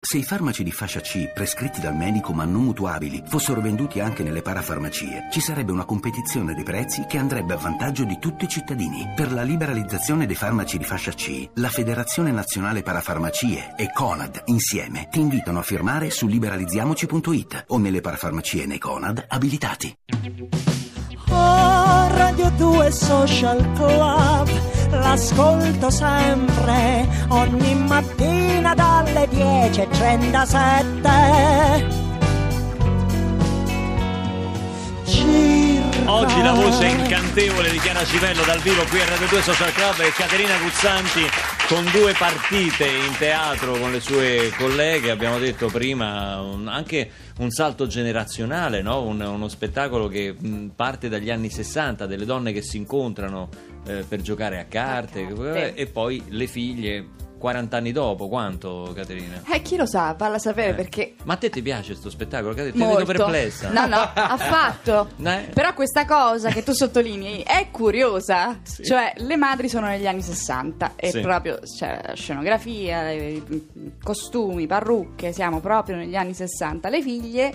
Se i farmaci di fascia C, prescritti dal medico ma non mutuabili, fossero venduti anche nelle parafarmacie, ci sarebbe una competizione dei prezzi che andrebbe a vantaggio di tutti i cittadini. Per la liberalizzazione dei farmaci di fascia C, la Federazione Nazionale Parafarmacie e Conad insieme ti invitano a firmare su liberalizziamoci.it o nelle parafarmacie nei Conad abilitati. Oh, Radio 2 Social Club, l'ascolto sempre, ogni mattina dalle 10.37. Circa. Oggi la voce incantevole di Chiara Civello dal vivo qui a Radio 2 Social Club e Caterina Guzzanti con due partite in teatro con le sue colleghe, abbiamo detto prima, un- anche un salto generazionale, no? Un- uno spettacolo che mh, parte dagli anni 60, delle donne che si incontrano eh, per giocare a carte eh, e poi le figlie 40 anni dopo, quanto Caterina? Eh, chi lo sa, valla a sapere Eh. perché. Ma a te ti piace questo spettacolo? Caterina? Ti Molto. vedo perplessa. No, no, affatto. Eh? Però questa cosa che tu sottolinei è curiosa. Sì. Cioè, le madri sono negli anni 60 e Sì. proprio c'è scenografia, eh, costumi, parrucche, siamo proprio negli anni 60. Le figlie eh,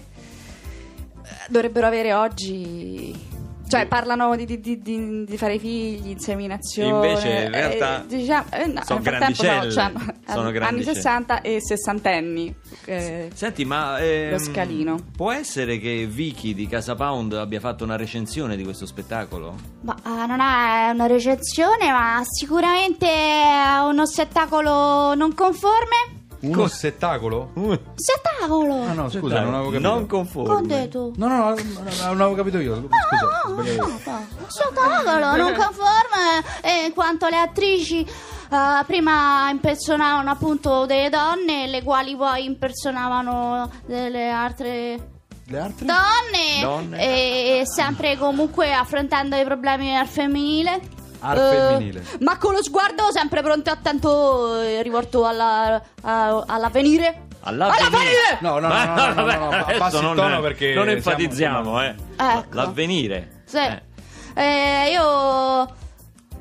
dovrebbero avere oggi. Cioè, parlano di, di- di- di- di fare figli, inseminazione. Invece, in realtà, eh, diciamo, eh, no, sono frattempo no, grandicelle. c'hanno Sono anni grandicelle. 60 e sessantenni. eh, Senti, ma ehm, Lo scalino. può essere che Vicky di Casa Pound abbia fatto una recensione di questo spettacolo? Ma eh, non è una recensione, ma sicuramente è uno spettacolo non conforme. Uno spettacolo? Spettacolo! Ah no, scusa, non avevo capito. Non Che ho conforme. detto? No, no, no, no, non avevo capito io. Scusa, ho sbagliato. Spettacolo non conforme eh, in quanto le attrici eh, prima impersonavano appunto delle donne, le quali poi impersonavano delle altre Le altre? donne, Donne. e sempre comunque affrontando i problemi al femminile. Al Eh, femminile. ma con lo sguardo sempre pronto e attento eh, rivolto alla, a- all'avvenire. All'avvenire. No, no, no, no, no, no, no, no, Adesso abbassi il non, tono perché non siamo, enfatizziamo, eh. Ecco. L'avvenire. Sì. Eh. Eh, io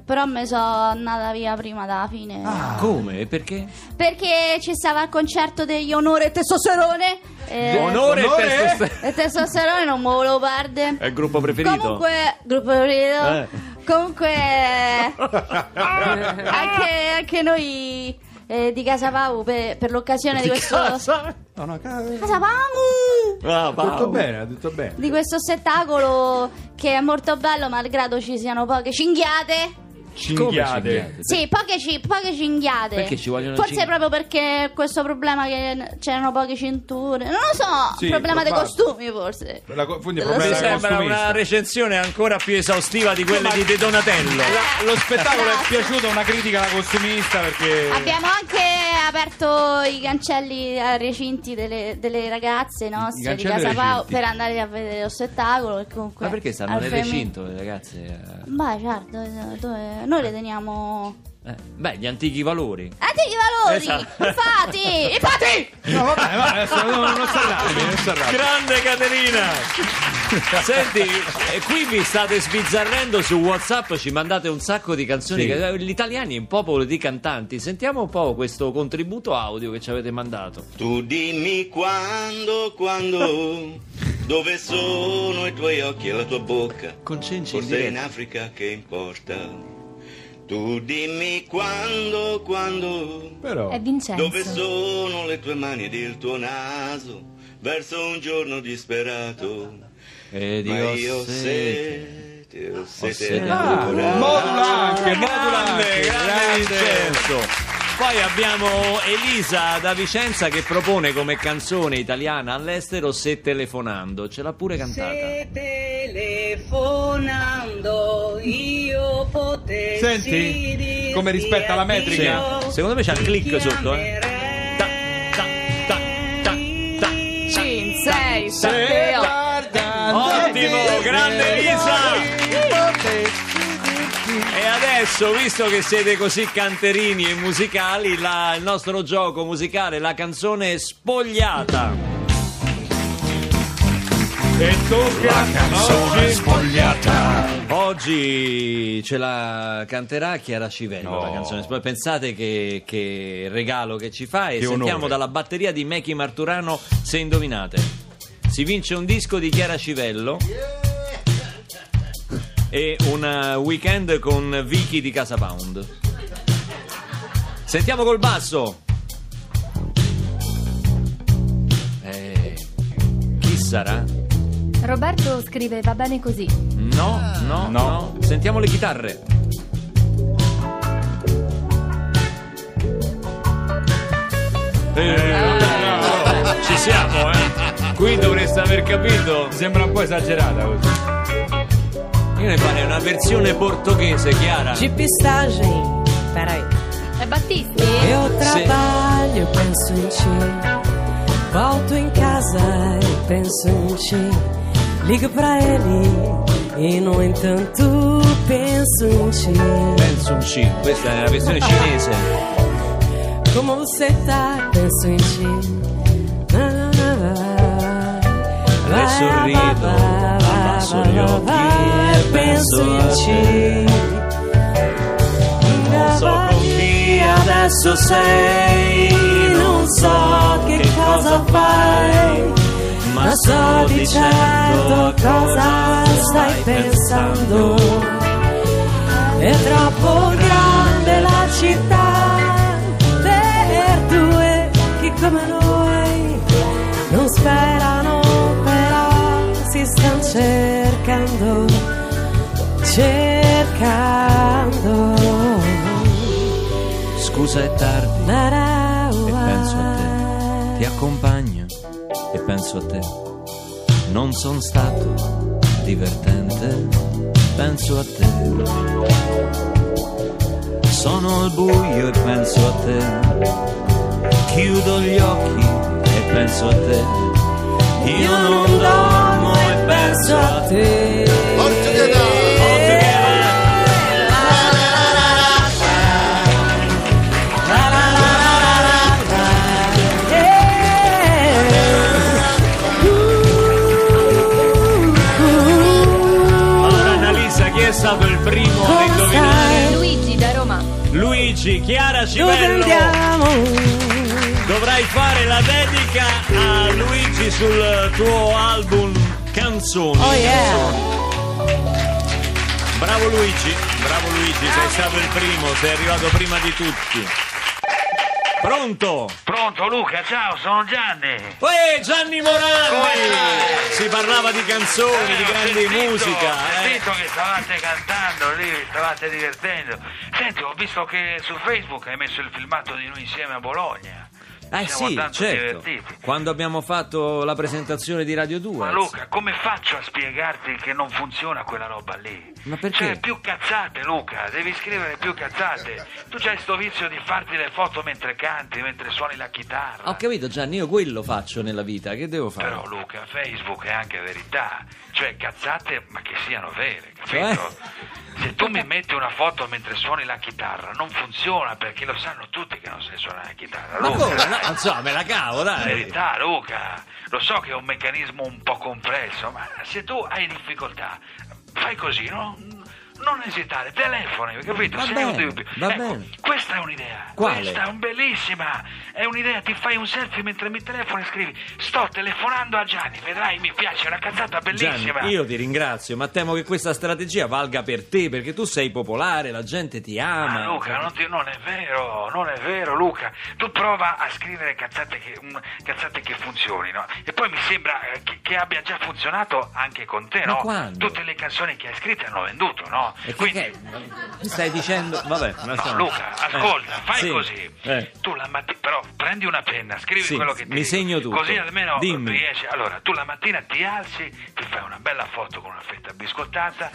però mi sono andata via prima della fine. Ah. Come? E perché? Perché ci stava il concerto degli onore e testosterone. eh, Onore, onore? e testosterone. E testosterone non me lo volevo perdere. È il gruppo preferito? Comunque, gruppo preferito. Eh. Comunque, anche, anche noi eh, di Casa Pau per, per l'occasione di, Di questo. casa? No, no, ca- Casa Pau! Ah, ha detto bene, ha detto bene. Di questo spettacolo che è molto bello, malgrado ci siano poche cinghiate. Cinghiate. cinghiate? Sì, poche, ci- poche cinghiate. Perché ci vogliono Forse cing- proprio perché questo problema che c'erano poche cinture. Non lo so, Sì, problema dei probabile. costumi forse. La co- quindi il Mi problema è sembra costumista. una recensione ancora più esaustiva di quelle di De Donatello. La- lo spettacolo è Grazie. piaciuto, una critica alla costumista perché... Abbiamo anche aperto i cancelli ai recinti delle, delle ragazze nostre di Casa Pau per andare a vedere lo spettacolo. Comunque Ma perché stanno nel recinto le ragazze? eh? Beh, certo, eh, noi le teniamo. Eh, beh, gli antichi valori. Antichi valori! Esatto. Infatti! Infatti! No, vabbè, va, adesso non, non si arrabbi, non si arrabbi. Grande Caterina! Senti, eh, qui vi state sbizzarrendo su WhatsApp, ci mandate un sacco di canzoni. Sì. che- Gli italiani è un popolo di cantanti. Sentiamo un po' questo contributo audio che ci avete mandato. Tu dimmi quando, quando, dove sono i tuoi occhi e la tua bocca? Con Cenci in Forse in. Africa che importa? Tu dimmi quando, quando, Però... È Vincenzo. dove sono le tue mani ed il tuo naso? Verso un giorno disperato, Ed ma io ancora. Modula anche, modula anche, grande grande. Vincenzo. Poi abbiamo Elisa da Vicenza che propone come canzone italiana all'estero Se telefonando. Ce l'ha pure cantata. telefonando io potessi Senti? Come rispetta la metrica? addio, Secondo me c'ha il click sotto, eh. Ta, ta, ta, ta, ta. 5, 6, Se 7, 8. guardando adesso, visto che siete così canterini e musicali, la- il nostro gioco musicale, la canzone spogliata. E tocca oggi spogliata. Oggi ce la canterà Chiara Civello, No. la canzone. Pensate che, che regalo che ci fa e Che sentiamo onore. dalla batteria di Mechi Marturano se indovinate. Si vince un disco di Chiara Civello e un eh, weekend con Vicky di Casa Pound. Sentiamo col basso. Eh, chi sarà? Roberto scrive va bene così. No, no, no, No. Sentiamo le chitarre. Eh, ci siamo, eh. Qui dovreste aver capito. sembra un po' esagerata così. Io ne farei una versione portoghese, Chiara. De pistagem. Peraí. È Battisti? Eu trabalho, penso em ti. Volto em casa e penso em ti. Ligo pra ele e, no entanto, penso em ti. Penso un C, questa è la versione cinese. Como você tá, penso em ti. Na, na, na. Adesso Vai, rido, vai, vai, vai, gli vai, occhi e penso a in ti. Non so con chi adesso sei, non so che cosa fai, ma sto di certo cosa stai pensando. È troppo grande la città per due che come noi non sperano, cercando, cercando. Scusa è tardi e penso a te, ti accompagno e penso a te. Non sono stato divertente, penso a te. Sono al buio e penso a te. Chiudo gli occhi e penso a te. Io non e penso a te. Portoghese. Allora Annalisa, chi è stato il primo a indovinare? Luigi da Roma. Luigi, Chiara Civello. Dovrai fare la dedica a Luigi sul tuo album Canzoni. Oh yeah! Bravo Luigi, bravo Luigi, sei stato il primo, sei arrivato prima di tutti. Pronto? Pronto Luca, ciao, sono Gianni. Uè, Gianni Morandi! Si parlava di canzoni, di Eh, ho grande sentito, musica. Ho eh. sentito che stavate cantando lì, vi stavate divertendo. Senti, ho visto che su Facebook hai messo il filmato di noi insieme a Bologna. Eh Siamo sì, certo. divertiti. Quando abbiamo fatto la presentazione di Radio 2. Ma Luca, come faccio a spiegarti che non funziona quella roba lì? Ma perché? Cioè, più cazzate, Luca, devi scrivere più cazzate. Tu c'hai sto vizio di farti le foto mentre canti, mentre suoni la chitarra. Ho capito Gianni, io quello faccio nella vita, che devo fare? Però Luca, Facebook è anche verità, cioè cazzate ma che siano vere, capito? Cioè? Se tu mi metti una foto mentre suoni la chitarra non funziona perché lo sanno tutti che non sai suonare la chitarra. Ma Luca, come? No, insomma, me la cavo, dai. Verità, Luca, lo so che è un meccanismo un po' complesso, ma se tu hai difficoltà, fai così, no? Non esitare, telefoni, capito? Va Se bene, hai va Ecco, bene. Questa è un'idea. Quale? Questa è un bellissima. È un'idea, ti fai un selfie mentre mi telefoni e scrivi "Sto telefonando a Gianni", vedrai, mi piace, è una cazzata bellissima. Gianni, io ti ringrazio, ma temo che questa strategia valga per te, perché tu sei popolare, la gente ti ama. Ma Luca, non, ti- non è vero, non è vero Luca. Tu prova a scrivere cazzate che, mm, cazzate che funzionino. E poi mi sembra eh, che, che abbia già funzionato anche con te, Ma no? quando? Tutte le canzoni che hai scritte hanno venduto, no? E Quindi, che- stai dicendo? Vabbè, No. Luca, ascolta, fai sì, così. eh. Tu la mattina, però prendi una penna, scrivi Sì, quello che ti mi segno tutto. Così almeno Dimmi. riesci. Allora, tu la mattina ti alzi, ti fai una bella foto con una fetta biscottata,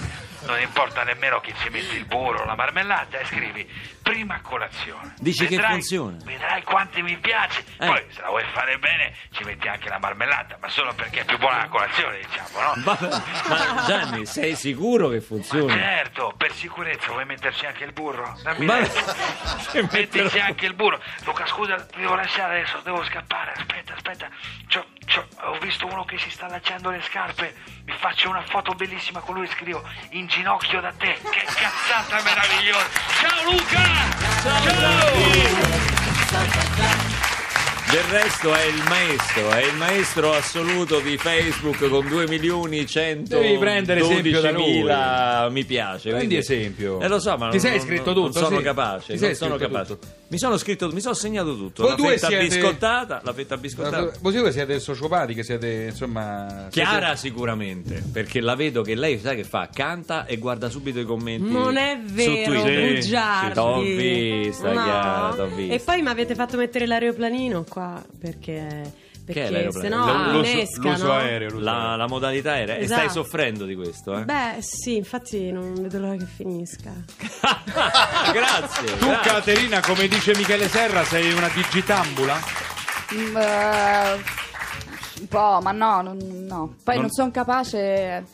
non importa nemmeno che ci metti il burro o la marmellata e scrivi prima colazione. Dici che Vedrai- funziona? Vedrai quanti mi piace. Eh. Poi, se la vuoi fare bene, ci metti anche la marmellata, ma solo perché è più buona la colazione, diciamo, no? Vabbè, ma Gianni, sei sicuro che funziona? Certo, per sicurezza vuoi metterci anche il burro? Dammi. Che metterò- Mettici anche il burro. Luca, scusa, ti devo lasciare adesso, devo scappare. Aspetta, aspetta. C'ho, c'ho, ho visto uno che si sta allacciando le scarpe, mi faccio una foto bellissima con lui e scrivo in ginocchio da te. Che cazzata meravigliosa! Ciao Luca! Ciao! Del resto è il maestro, è il maestro assoluto di Facebook con 2 milioni 100 Devi prendere esempio da lui. mi piace. Prendi quindi- esempio. Eh lo so, ma Ti sei non- scritto non tutto, sono sì. capace, Ti sei non sono capace. tutto. Mi sono scritto, mi sono segnato tutto. Voi la due fetta siete- biscottata, la fetta biscottata. Voi due siete sociopati, che siete insomma. Chiara siete- sicuramente, perché la vedo che lei sai che fa, canta e guarda subito i commenti Non è su vero, Twitter. bugiardi. T'ho vista, No. Chiara, t'ho vista. E poi mi avete fatto mettere l'aeroplanino qua perché. Che è Perché se no L'uso- innesca, l'uso no? aereo, l'uso la, la modalità era e stai Esatto. soffrendo di questo, eh? Beh, sì, infatti non vedo l'ora che finisca. grazie. Tu, grazie. Caterina, come dice Michele Serra, sei una digitambula? Mm, eh, un po', ma no, non, no. Poi Non- non, sono capace.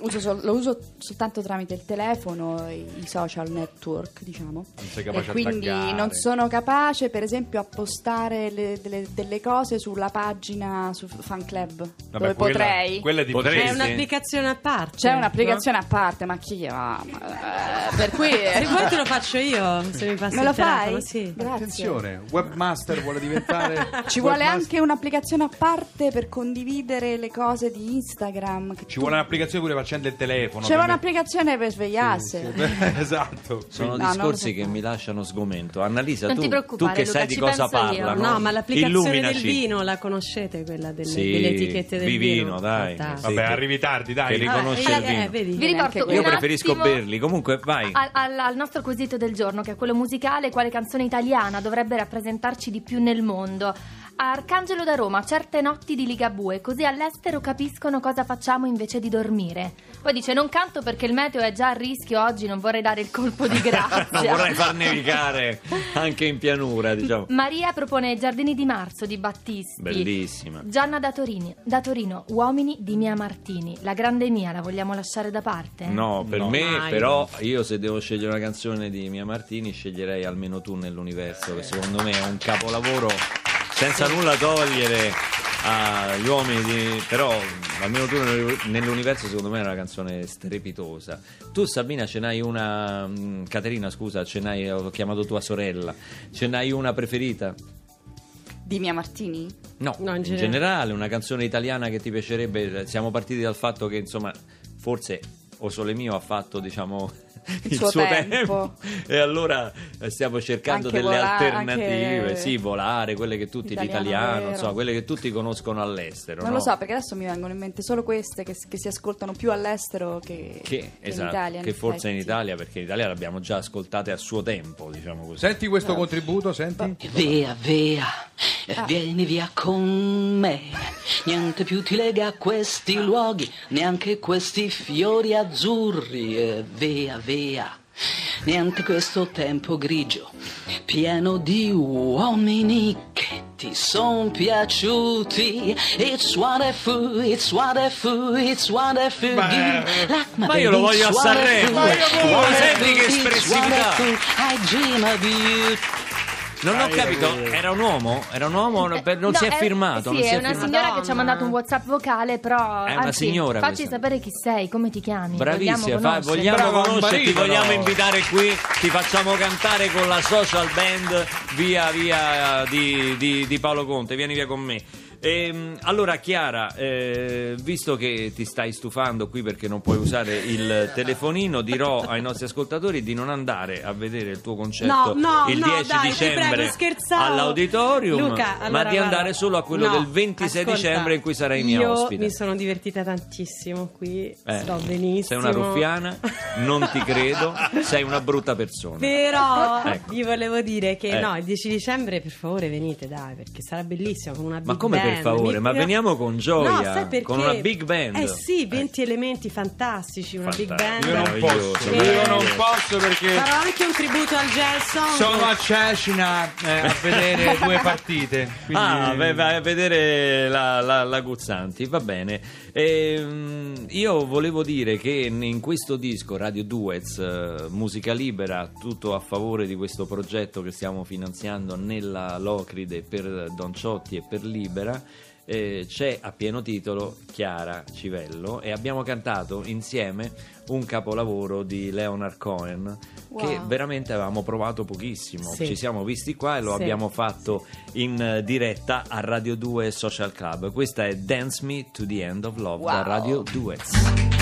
Uso sol- lo uso soltanto tramite il telefono, i, i social network, diciamo. sei capace e a quindi taggare. non sono capace, per esempio, a postare le- delle, delle cose sulla pagina su Fan Club, Vabbè, dove quella- potrei. Quella è di Potrei- È sì. un'applicazione a parte. C'è un'applicazione a parte, ma chi va? Eh, per cui Se vuoi te lo faccio io, se mi passi me lo fai? Sì. Grazie. Attenzione, webmaster vuole diventare. Ci vuole webmaster. anche un'applicazione a parte per condividere le cose di Instagram. Ci tu- vuole un'applicazione pure per accendere il telefono. C'è per un'applicazione per svegliarsi. esatto. Sono No, discorsi che mi lasciano sgomento. Annalisa, Non tu, ti preoccupare, tu che Luca, sai di cosa parlano? No, ma l'applicazione del Illuminaci. vino la conoscete, quella delle, Sì, delle etichette del Vivino, vino? dai. Fantastico. Vabbè, Sì, che- arrivi tardi, dai. che riconosce Ah, il eh, vino. eh, vedi? Vi riporto Io preferisco berli. Comunque, vai. al, al- al nostro quesito del giorno, che è quello musicale, quale canzone italiana dovrebbe rappresentarci di più nel mondo? Arcangelo da Roma, certe notti di Ligabue, così all'estero capiscono cosa facciamo invece di dormire. Poi dice: Non canto perché il meteo è già a rischio oggi, non vorrei dare il colpo di Non grazia. vorrei far nevicare anche in pianura, diciamo. Maria propone Giardini di Marzo di Battisti. Bellissima. Gianna da Torino, da Torino, Uomini di Mia Martini. La grande mia la vogliamo lasciare da parte? No, per No. me Mai. però io se devo scegliere una canzone di Mia Martini sceglierei Almeno tu nell'universo, che secondo me è un capolavoro senza nulla togliere agli uomini di... però Almeno tu nell'universo secondo me è una canzone strepitosa. Tu Sabina ce n'hai una... mm, Caterina scusa, ce n'hai, ho chiamato tua sorella, ce n'hai una preferita? Di Mia Martini? No, No, in in, generale una canzone italiana che ti piacerebbe. Siamo partiti dal fatto che insomma, forse O Sole Mio ha fatto diciamo il, suo suo, tempo. tempo. e allora eh, stiamo cercando Anche delle vola- alternative. anche Sì, volare, quelle che tutti Italiano l'italiano, insomma, quelle che tutti conoscono all'estero. Non no? lo so, perché adesso mi vengono in mente solo queste che, che si ascoltano più all'estero che, Che, che esatto, in Italia. che in forse in. Italia, perché in Italia l'abbiamo già ascoltate a suo tempo, diciamo così. Senti questo contributo, senti? Via, via, eh, vieni via con me. Niente più ti lega a questi luoghi, neanche questi fiori azzurri. eh, Via, via. Niente questo tempo grigio, pieno di uomini che ti son piaciuti. It's wonderful, it's wonderful, it's wonderful. Beh, Like my ma io lo voglio a Sanremo. Ma io pure, senti che espressività. I dream of you. Non ho capito, era un uomo? Era un uomo? Non No, si è è- firmato. Sì, non si è è una firmato. signora che ci ha Madonna. mandato un WhatsApp vocale, però. È una anzi, signora Facci questa. sapere chi sei, come ti chiami. Bravissima, vogliamo fa- conoscerti. vogliamo Brava, un conoscerti, marito, vogliamo no? invitare qui, ti facciamo cantare con la social band via via di, di- di Paolo Conte, vieni via con me. Ehm, allora Chiara, eh, visto che ti stai stufando qui perché non puoi usare il telefonino, dirò ai nostri ascoltatori di non andare a vedere il tuo concerto No, no, il no, 10 dai, dicembre prego, all'auditorium, Luca, ma allora, di andare solo a quello del 26 ascolta, dicembre in cui sarai mia io ospite. mi sono divertita tantissimo qui, Eh, sto benissimo. Sei una ruffiana, non ti credo, sei una brutta persona. Però Ecco. Vi volevo dire che Eh. no, il 10 dicembre per favore venite, dai, perché sarà bellissimo con una big Ma come per band. favore? Mi- Ma veniamo con gioia, No, con una big band. Eh sì, 20 elementi fantastici, una big Fantastico. band. Io non posso, Sì. io non posso perché Farò anche un tributo al jazz song. sono a Cecina eh, a vedere due partite. Quindi... Ah, vai, vai a vedere la, la, la Guzzanti, va bene. Ehm, io volevo dire che in questo disco Radio Duets, eh, musica libera, tutto a favore di questo progetto che stiamo finanziando nella Locride per Don Ciotti e per Libera. Eh, c'è a pieno titolo Chiara Civello e abbiamo cantato insieme un capolavoro di Leonard Cohen che Wow. veramente avevamo provato pochissimo. Sì. Ci siamo visti qua e lo Sì. abbiamo fatto in eh, diretta a Radio 2 Social Club. Questa è Dance Me to the End of Love da Wow. Radio 2.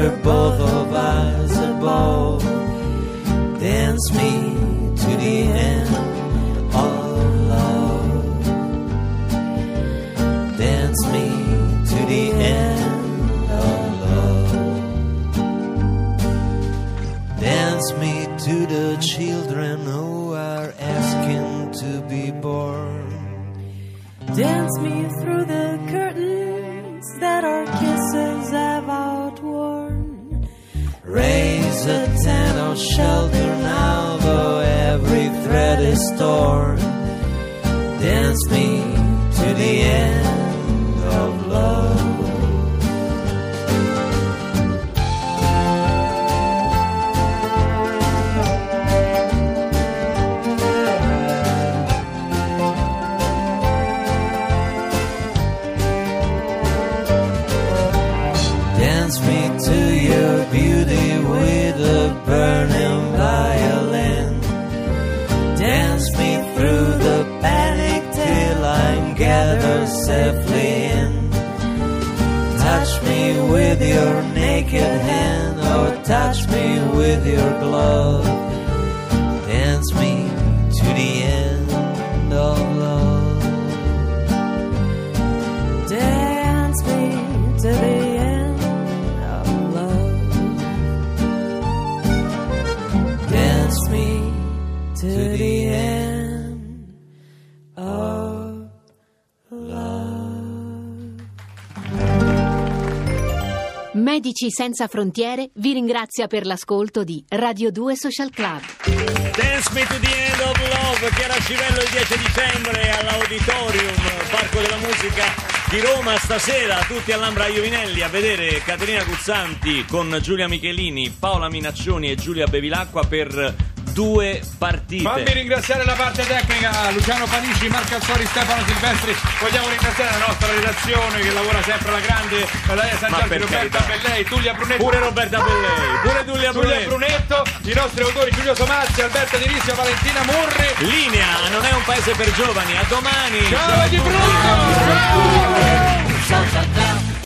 Both of us above. Dance me to the end of love. Dance me to the end of love. Dance me to the children who are asking to be born. Dance me through the shelter now, though every thread is torn. Dance me to the end with your naked hand or touch me with your glove. Dance me Medici Senza Frontiere vi ringrazia per l'ascolto di Radio 2 Social Club. Dance Me to the End of Love, Chiara Civello il 10 dicembre all'Auditorium, Parco della Musica di Roma stasera, tutti all'Ambra Iovinelli a vedere Caterina Guzzanti con Giulia Michelini, Paola Minaccioni e Giulia Bevilacqua per due partite. Fammi ringraziare la parte tecnica, Luciano Panici, Marco Alzori, Stefano Silvestri. Vogliamo ringraziare la nostra redazione che lavora sempre alla grande, Daria San Ma Giorgio, per Roberta carità. Bellei, Tullia Brunetto. Pure Roberta Bellei, pure Giulia Brunetto. Brunetto, i nostri autori Giulio Somazzi, Alberto Di Rissio, Valentina Murri. Linea, non è un paese per giovani, a domani. Ciao, di Bruno! Social Club.